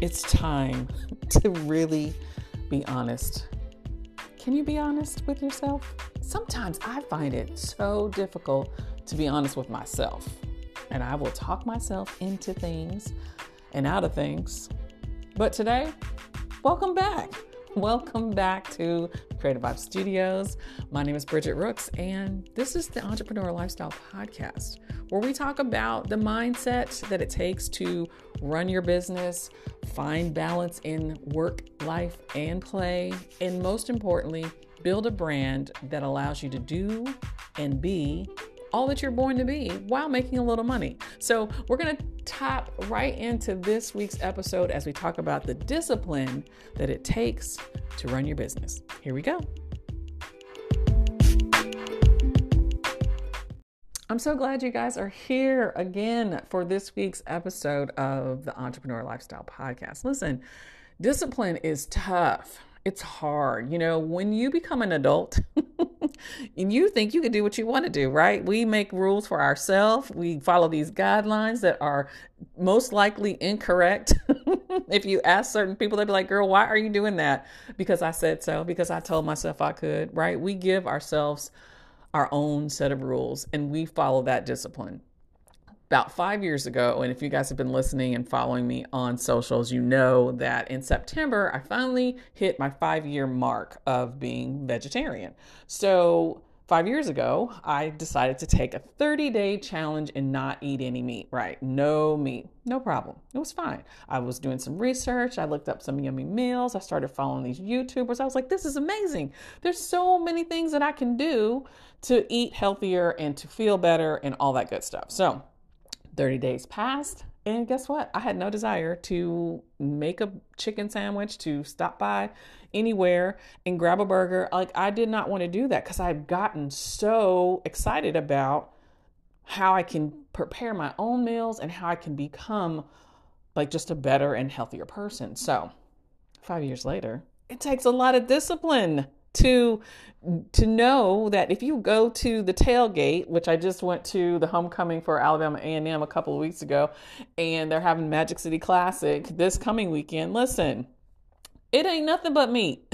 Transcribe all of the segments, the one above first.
it's time to really be honest. Can you be honest with yourself? Sometimes I find it so difficult to be honest with myself, and I will talk myself into things and out of things. But today, welcome back. Welcome back to Creative Vibe Studios. My name is Bridgett Rooks, and this is the Entrepreneur Lifestyle Podcast, where we talk about the mindset that it takes to run your business, find balance in work, life, and play, and most importantly, build a brand that allows you to do and be all that you're born to be while making a little money. So, we're going to tap right into this week's episode as we talk about the discipline that it takes to run your business. Here we go. I'm so glad you guys are here again for this week's episode of the Entrepreneur Lifestyle Podcast. Listen, discipline is tough. It's hard. You know, when you become an adult and you think you can do what you want to do, right? We make rules for ourselves. We follow these guidelines that are most likely incorrect. if you ask certain people, they'd be like, girl, why are you doing that? Because I said so, because I told myself I could, right? We give ourselves our own set of rules and we follow that discipline about five years ago, and if you guys have been listening and following me on socials, you know that in September, I finally hit my five year mark of being vegetarian. So, five years ago, I decided to take a 30 day challenge and not eat any meat, right? No meat, no problem. It was fine. I was doing some research. I looked up some yummy meals. I started following these YouTubers. I was like, this is amazing. There's so many things that I can do to eat healthier and to feel better and all that good stuff. So, 30 days passed, and guess what? I had no desire to make a chicken sandwich, to stop by anywhere and grab a burger. Like, I did not want to do that because I've gotten so excited about how I can prepare my own meals and how I can become like just a better and healthier person. So, five years later, it takes a lot of discipline to to know that if you go to the tailgate, which I just went to the homecoming for Alabama A&M a couple of weeks ago, and they're having Magic City Classic this coming weekend. Listen, it ain't nothing but meat.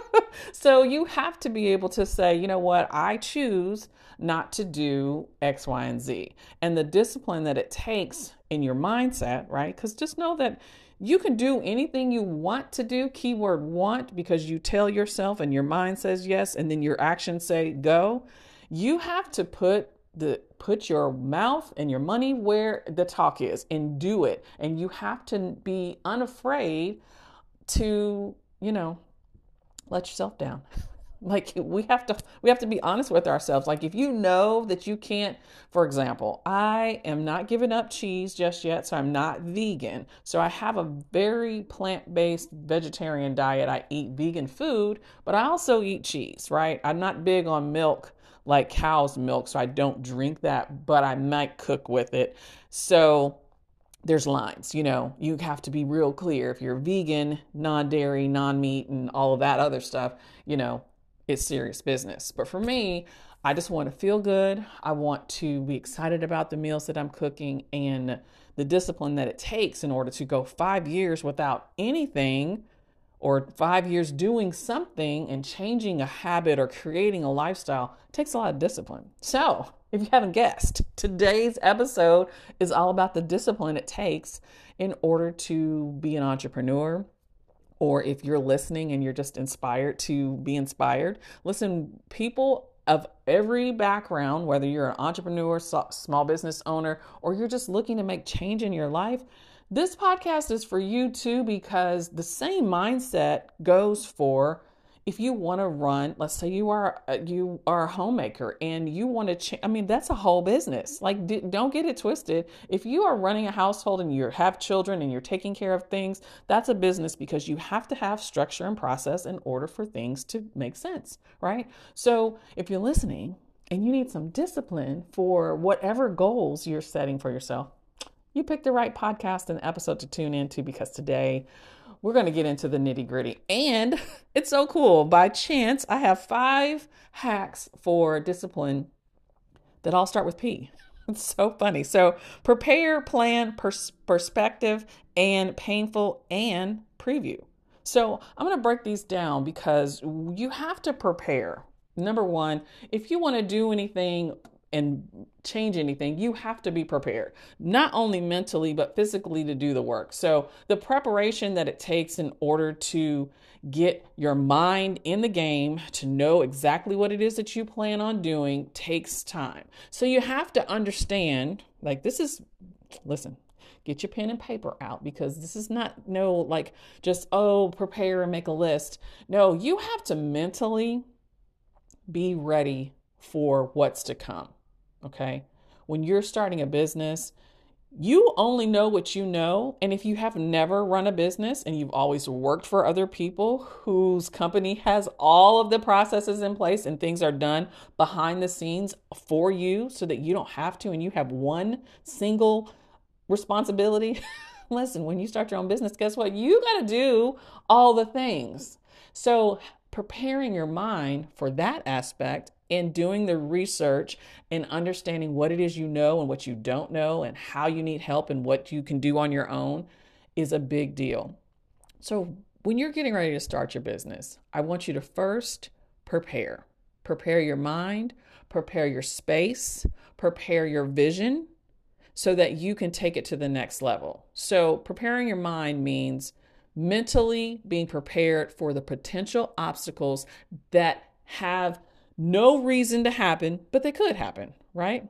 so you have to be able to say, you know what, I choose not to do X, Y, and Z. And the discipline that it takes in your mindset, right? Because just know that you can do anything you want to do, keyword want, because you tell yourself and your mind says yes, and then your actions say go. You have to put the put your mouth and your money where the talk is and do it. And you have to be unafraid to, you know, let yourself down. like we have to we have to be honest with ourselves. Like if you know that you can't for example i am not giving up cheese just yet so i'm not vegan. So i have a very plant-based vegetarian diet. I eat vegan food but i also eat cheese right? I'm not big on milk like cow's milk so i don't drink that but i might cook with it. So there's lines, you know, you have to be real clear. If you're vegan, non dairy, non meat, and all of that other stuff, you know, it's serious business. But for me, I just want to feel good. I want to be excited about the meals that I'm cooking and the discipline that it takes in order to go five years without anything or five years doing something and changing a habit or creating a lifestyle takes a lot of discipline. So, if you haven't guessed, today's episode is all about the discipline it takes in order to be an entrepreneur, or if you're listening and you're just inspired to be inspired, listen, people of every background, whether you're an entrepreneur, small business owner, or you're just looking to make change in your life, this podcast is for you too because the same mindset goes for if you want to run let's say you are uh, you are a homemaker and you want to ch- i mean that's a whole business. Like d- don't get it twisted. If you are running a household and you have children and you're taking care of things that's a business because you have to have structure and process in order for things to make sense right? So if you're listening and you need some discipline for whatever goals you're setting for yourself you picked the right podcast and episode to tune into because today we're going to get into the nitty gritty. And it's so cool. By chance, I have five hacks for discipline that all start with P. it's so funny. So, prepare, plan, pers- perspective, and painful and preview. So, I'm going to break these down because you have to prepare. Number one, if you want to do anything and change anything, you have to be prepared, not only mentally, but physically to do the work. So, the preparation that it takes in order to get your mind in the game to know exactly what it is that you plan on doing takes time. So, you have to understand like, this is, listen, get your pen and paper out because this is not no like just oh prepare and make a list no you have to mentally be ready for what's to come Okay. When you're starting a business, you only know what you know. And if you have never run a business and you've always worked for other people whose company has all of the processes in place and things are done behind the scenes for you so that you don't have to and you have one single responsibility. Listen, when you start your own business, guess what? You got to do all the things. So, preparing your mind for that aspect and doing the research and understanding what it is you know and what you don't know and how you need help and what you can do on your own is a big deal. So, when you're getting ready to start your business, I want you to first prepare. Prepare your mind, prepare your space, prepare your vision so that you can take it to the next level. So, preparing your mind means mentally being prepared for the potential obstacles that have no reason to happen, but they could happen, right?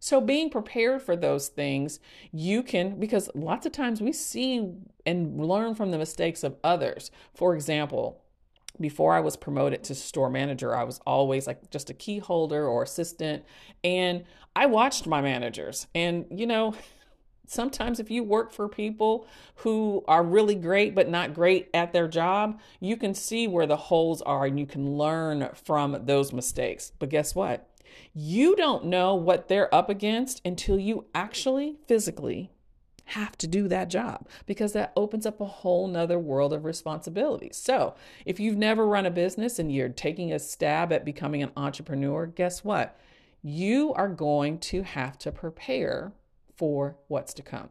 So, being prepared for those things, you can, because lots of times we see and learn from the mistakes of others. For example, before I was promoted to store manager, I was always like just a key holder or assistant. And I watched my managers. And, you know, sometimes if you work for people who are really great but not great at their job, you can see where the holes are and you can learn from those mistakes. But guess what? You don't know what they're up against until you actually physically have to do that job because that opens up a whole nother world of responsibilities. So, if you've never run a business and you're taking a stab at becoming an entrepreneur, guess what? You are going to have to prepare for what's to come.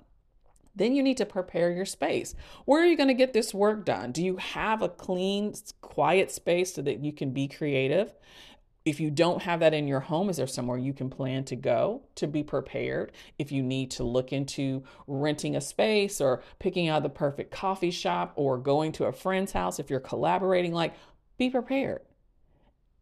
Then you need to prepare your space. Where are you going to get this work done? Do you have a clean, quiet space so that you can be creative? If you don't have that in your home, is there somewhere you can plan to go to be prepared? If you need to look into renting a space or picking out the perfect coffee shop or going to a friend's house, if you're collaborating, like be prepared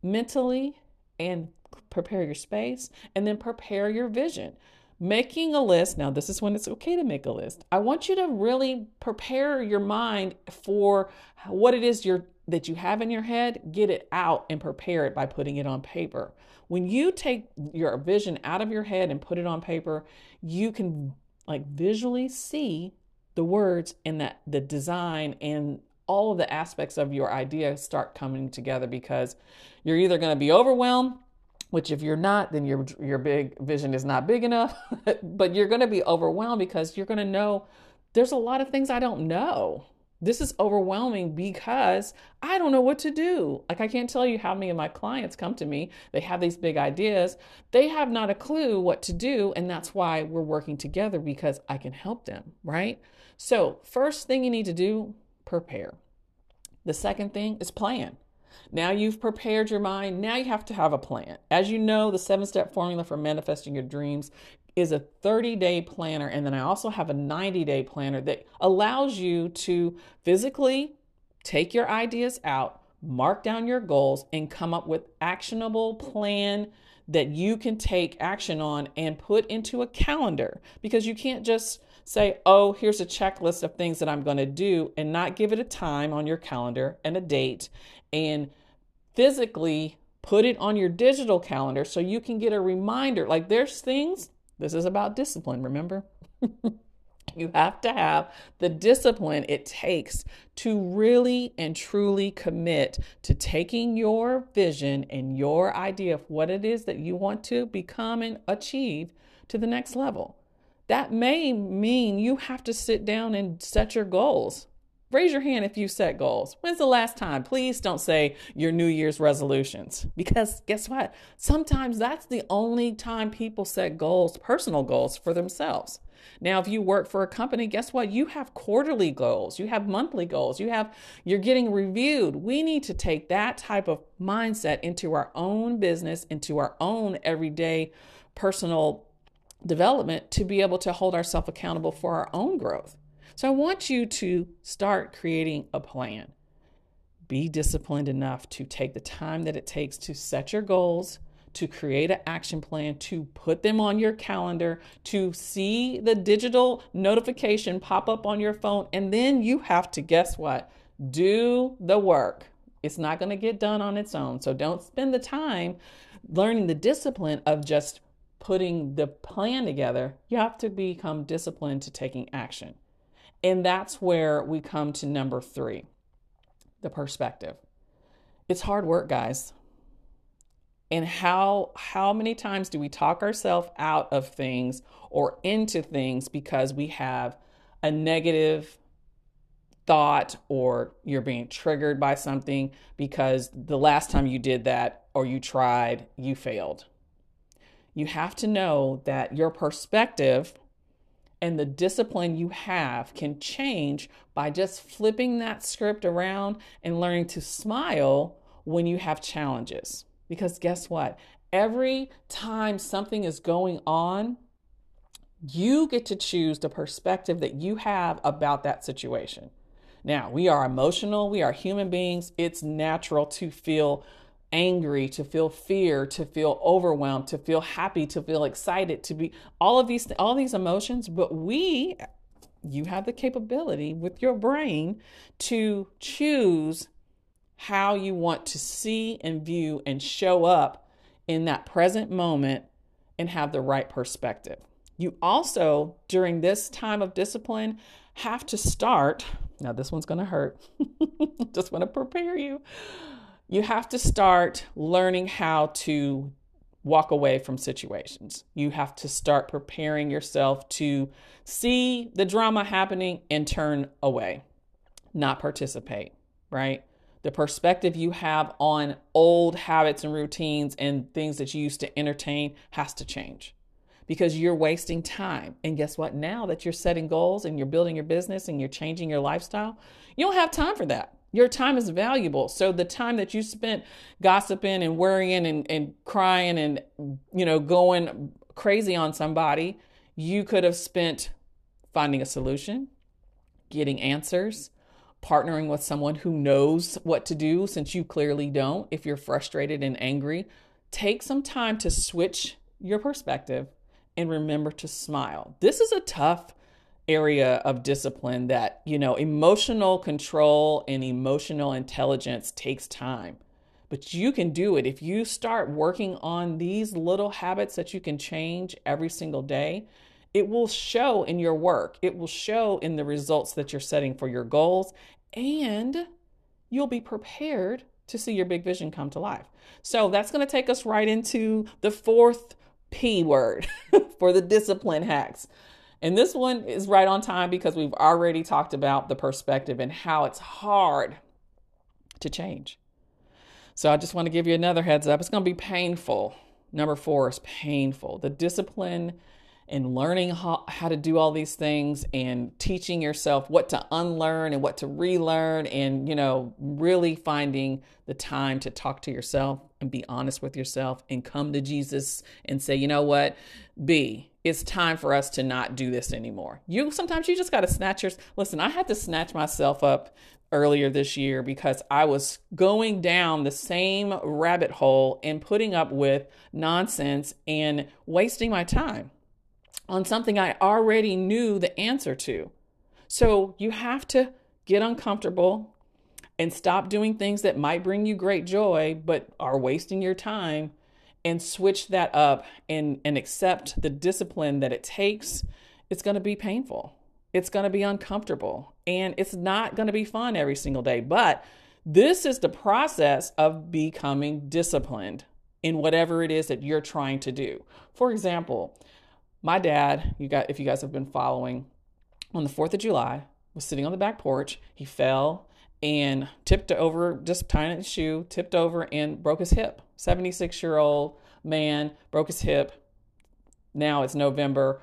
mentally and prepare your space and then prepare your vision making a list. Now this is when it's okay to make a list. I want you to really prepare your mind for what it is you're that you have in your head. Get it out and prepare it by putting it on paper. When you take your vision out of your head and put it on paper you can like visually see the words and that the design and all of the aspects of your idea start coming together because you're either going to be overwhelmed which if you're not then your your big vision is not big enough but you're going to be overwhelmed because you're going to know there's a lot of things I don't know. This is overwhelming because I don't know what to do. Like I can't tell you how many of my clients come to me, they have these big ideas, they have not a clue what to do and that's why we're working together because I can help them, right? So, first thing you need to do, prepare. The second thing is plan. Now you've prepared your mind. Now you have to have a plan. As you know, the seven step formula for manifesting your dreams is a 30 day planner. And then I also have a 90 day planner that allows you to physically take your ideas out, mark down your goals, and come up with actionable plan that you can take action on and put into a calendar because you can't just say, oh, here's a checklist of things that I'm going to do and not give it a time on your calendar and a date and physically put it on your digital calendar so you can get a reminder. Like there's things, this is about discipline, remember? you have to have the discipline it takes to really and truly commit to taking your vision and your idea of what it is that you want to become and achieve to the next level. That may mean you have to sit down and set your goals. Raise your hand if you set goals. When's the last time? Please don't say your New Year's resolutions because guess what? Sometimes that's the only time people set goals, personal goals for themselves. Now, if you work for a company, guess what? You have quarterly goals, you have monthly goals, you have you're getting reviewed. We need to take that type of mindset into our own business, into our own everyday personal development to be able to hold ourselves accountable for our own growth. So I want you to start creating a plan. Be disciplined enough to take the time that it takes to set your goals, to create an action plan, to put them on your calendar, to see the digital notification pop up on your phone. And then you have to, guess what? Do the work. It's not going to get done on its own. So don't spend the time learning the discipline of just putting the plan together. You have to become disciplined to taking action. And that's where we come to number three the perspective. It's hard work, guys and how how many times do we talk ourselves out of things or into things because we have a negative thought or you're being triggered by something because the last time you did that or you tried you failed you have to know that your perspective and the discipline you have can change by just flipping that script around and learning to smile when you have challenges because guess what? Every time something is going on, you get to choose the perspective that you have about that situation. Now, we are emotional, we are human beings. It's natural to feel angry, to feel fear, to feel overwhelmed, to feel happy, to feel excited, to be all of these all these emotions, but we you have the capability with your brain to choose how you want to see and view and show up in that present moment and have the right perspective. You also, during this time of discipline, have to start. Now, this one's going to hurt. Just want to prepare you. You have to start learning how to walk away from situations. You have to start preparing yourself to see the drama happening and turn away, not participate, right? the perspective you have on old habits and routines and things that you used to entertain has to change because you're wasting time. And guess what? Now that you're setting goals and you're building your business and you're changing your lifestyle, you don't have time for that. Your time is valuable. So the time that you spent gossiping and worrying and, and crying and, you know, going crazy on somebody, you could have spent finding a solution, getting answers, partnering with someone who knows what to do since you clearly don't. If you're frustrated and angry, take some time to switch your perspective and remember to smile. This is a tough area of discipline that, you know, emotional control and emotional intelligence takes time. But you can do it if you start working on these little habits that you can change every single day. It will show in your work. It will show in the results that you're setting for your goals, and you'll be prepared to see your big vision come to life. So that's going to take us right into the fourth P word for the discipline hacks. And this one is right on time because we've already talked about the perspective and how it's hard to change. So I just want to give you another heads up. It's going to be painful. Number four is painful. The discipline and learning how, how to do all these things and teaching yourself what to unlearn and what to relearn and you know really finding the time to talk to yourself and be honest with yourself and come to Jesus and say you know what B it's time for us to not do this anymore you sometimes you just got to snatch your listen I had to snatch myself up earlier this year because I was going down the same rabbit hole and putting up with nonsense and wasting my time on something I already knew the answer to. So you have to get uncomfortable and stop doing things that might bring you great joy but are wasting your time and switch that up and, and accept the discipline that it takes. It's going to be painful. It's going to be uncomfortable and it's not going to be fun every single day. But this is the process of becoming disciplined in whatever it is that you're trying to do. For example, my dad, you got if you guys have been following, on the 4th of July, was sitting on the back porch. He fell and tipped over, just tying his shoe, tipped over and broke his hip. 76 year old man broke his hip. Now it's November.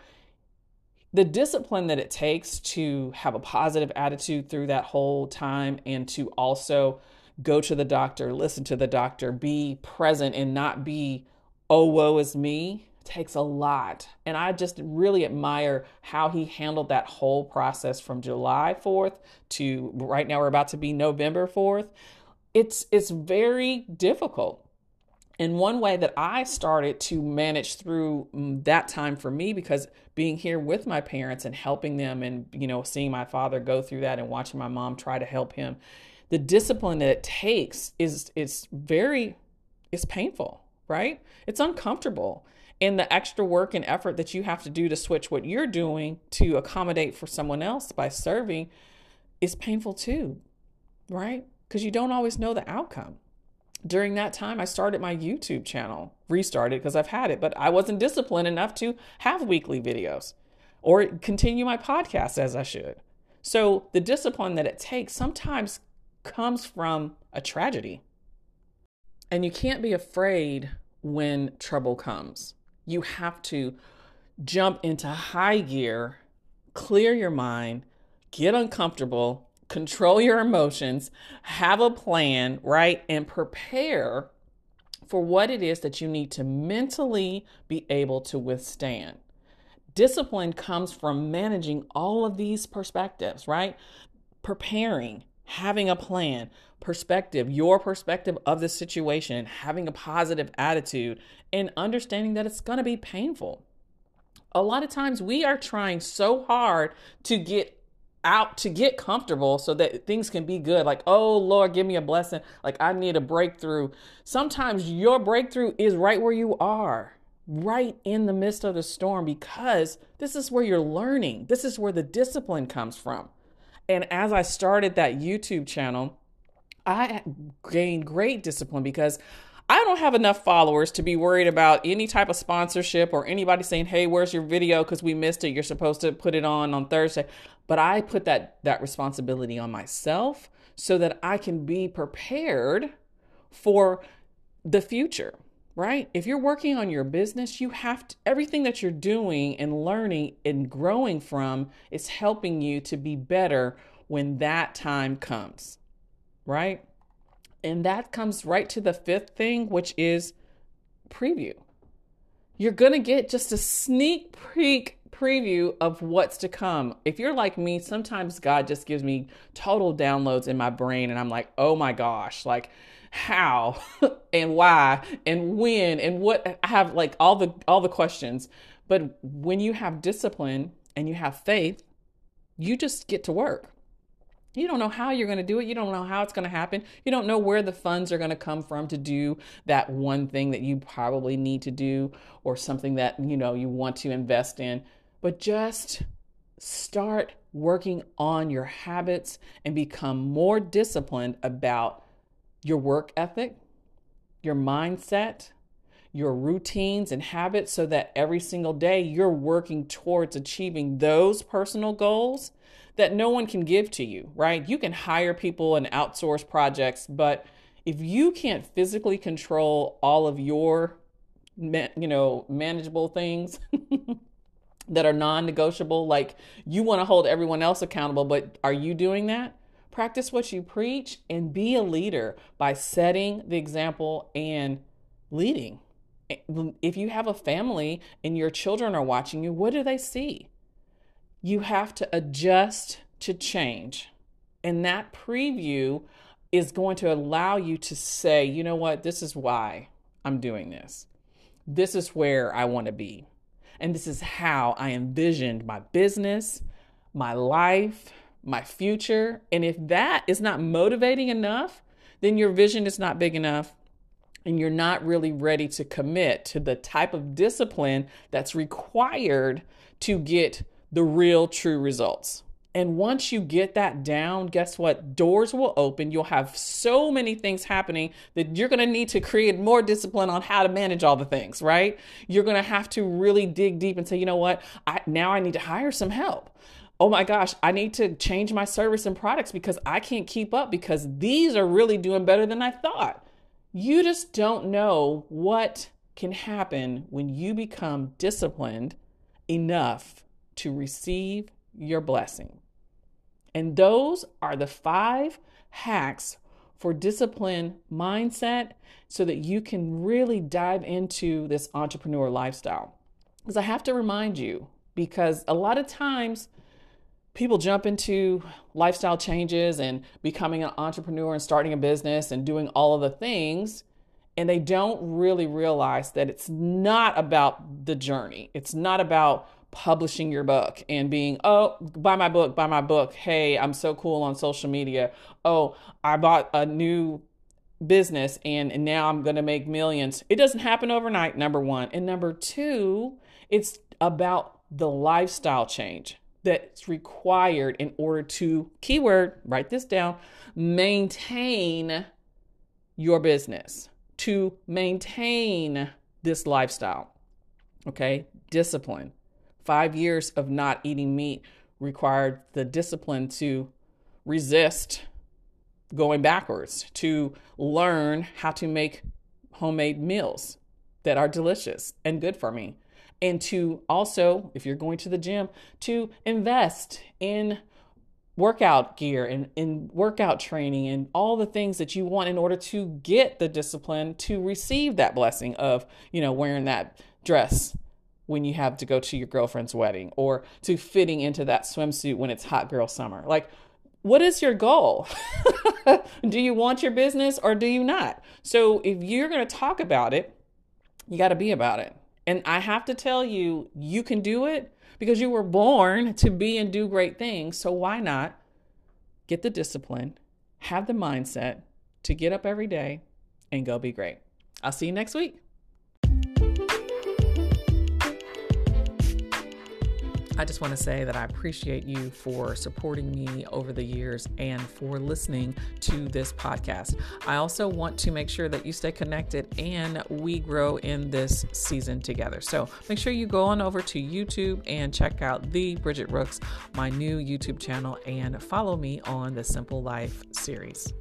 The discipline that it takes to have a positive attitude through that whole time and to also go to the doctor, listen to the doctor, be present and not be, oh, woe is me, takes a lot. And I just really admire how he handled that whole process from July 4th to right now we're about to be November 4th. It's it's very difficult. And one way that I started to manage through mm, that time for me because being here with my parents and helping them and you know seeing my father go through that and watching my mom try to help him the discipline that it takes is it's very it's painful right? It's uncomfortable. And the extra work and effort that you have to do to switch what you're doing to accommodate for someone else by serving is painful too right? Because you don't always know the outcome during that time i started my youtube channel restarted because i've had it but i wasn't disciplined enough to have weekly videos or continue my podcast as i should so the discipline that it takes sometimes comes from a tragedy. And you can't be afraid when trouble comes. You have to jump into high gear, clear your mind, get uncomfortable, control your emotions, have a plan, right? And prepare for what it is that you need to mentally be able to withstand. Discipline comes from managing all of these perspectives, right? Preparing, having a plan, perspective, your perspective of the situation, having a positive attitude, and understanding that it's going to be painful. A lot of times we are trying so hard to get out to get comfortable so that things can be good. Like, oh Lord, give me a blessing. Like, I need a breakthrough. Sometimes your breakthrough is right where you are, right in the midst of the storm, because this is where you're learning. This is where the discipline comes from. And as I started that YouTube channel, I gained great discipline because I don't have enough followers to be worried about any type of sponsorship or anybody saying, "Hey, where's your video because we missed it. You're supposed to put it on on Thursday." But I put that that responsibility on myself so that I can be prepared for the future right? If you're working on your business, you have to, everything that you're doing and learning and growing from is helping you to be better when that time comes, right? And that comes right to the fifth thing, which is preview. You're going to get just a sneak peek preview of what's to come. If you're like me, sometimes God just gives me total downloads in my brain and I'm like, "Oh my gosh, like how and why and when and what I have like all the all the questions. But when you have discipline and you have faith, you just get to work. You don't know how you're going to do it. You don't know how it's going to happen. You don't know where the funds are going to come from to do that one thing that you probably need to do or something that, you know, you want to invest in. But just start working on your habits and become more disciplined about your work ethic, your mindset, your routines and habits so that every single day you're working towards achieving those personal goals that no one can give to you, right? You can hire people and outsource projects, but if you can't physically control all of your you know, manageable things that are non-negotiable, like you want to hold everyone else accountable, but are you doing that? Practice what you preach and be a leader by setting the example and leading. If you have a family and your children are watching you, what do they see? You have to adjust to change. And that preview is going to allow you to say, you know what, this is why I'm doing this. This is where I want to be. And this is how I envisioned my business, my life, my future. And if that is not motivating enough, then your vision is not big enough and you're not really ready to commit to the type of discipline that's required to get the real true results. And once you get that down, guess what? Doors will open. You'll have so many things happening that you're going to need to create more discipline on how to manage all the things, right? You're going to have to really dig deep and say, you know what? I, now I need to hire some help oh my gosh, I need to change my service and products because I can't keep up because these are really doing better than I thought. You just don't know what can happen when you become disciplined enough to receive your blessing. And those are the five hacks for discipline mindset so that you can really dive into this entrepreneur lifestyle. Because I have to remind you, because a lot of times people jump into lifestyle changes and becoming an entrepreneur and starting a business and doing all of the things and they don't really realize that it's not about the journey. It's not about publishing your book and being, oh, buy my book, buy my book. Hey, I'm so cool on social media. Oh, I bought a new business and, and now I'm going to make millions. It doesn't happen overnight, number one. And number two, it's about the lifestyle change that's required in order to, keyword, write this down, maintain your business, to maintain this lifestyle. Okay, discipline. Five years of not eating meat required the discipline to resist going backwards, to learn how to make homemade meals that are delicious and good for me and to also, if you're going to the gym, to invest in workout gear and in workout training and all the things that you want in order to get the discipline to receive that blessing of, you know, wearing that dress when you have to go to your girlfriend's wedding or to fitting into that swimsuit when it's hot girl summer. Like, what is your goal? do you want your business or do you not? So, if you're going to talk about it, you got to be about it. And I have to tell you, you can do it because you were born to be and do great things. So why not get the discipline, have the mindset to get up every day and go be great? I'll see you next week. I just want to say that I appreciate you for supporting me over the years and for listening to this podcast. I also want to make sure that you stay connected and we grow in this season together. So make sure you go on over to YouTube and check out the Bridgett Rooks, my new YouTube channel, and follow me on the Simple Life series.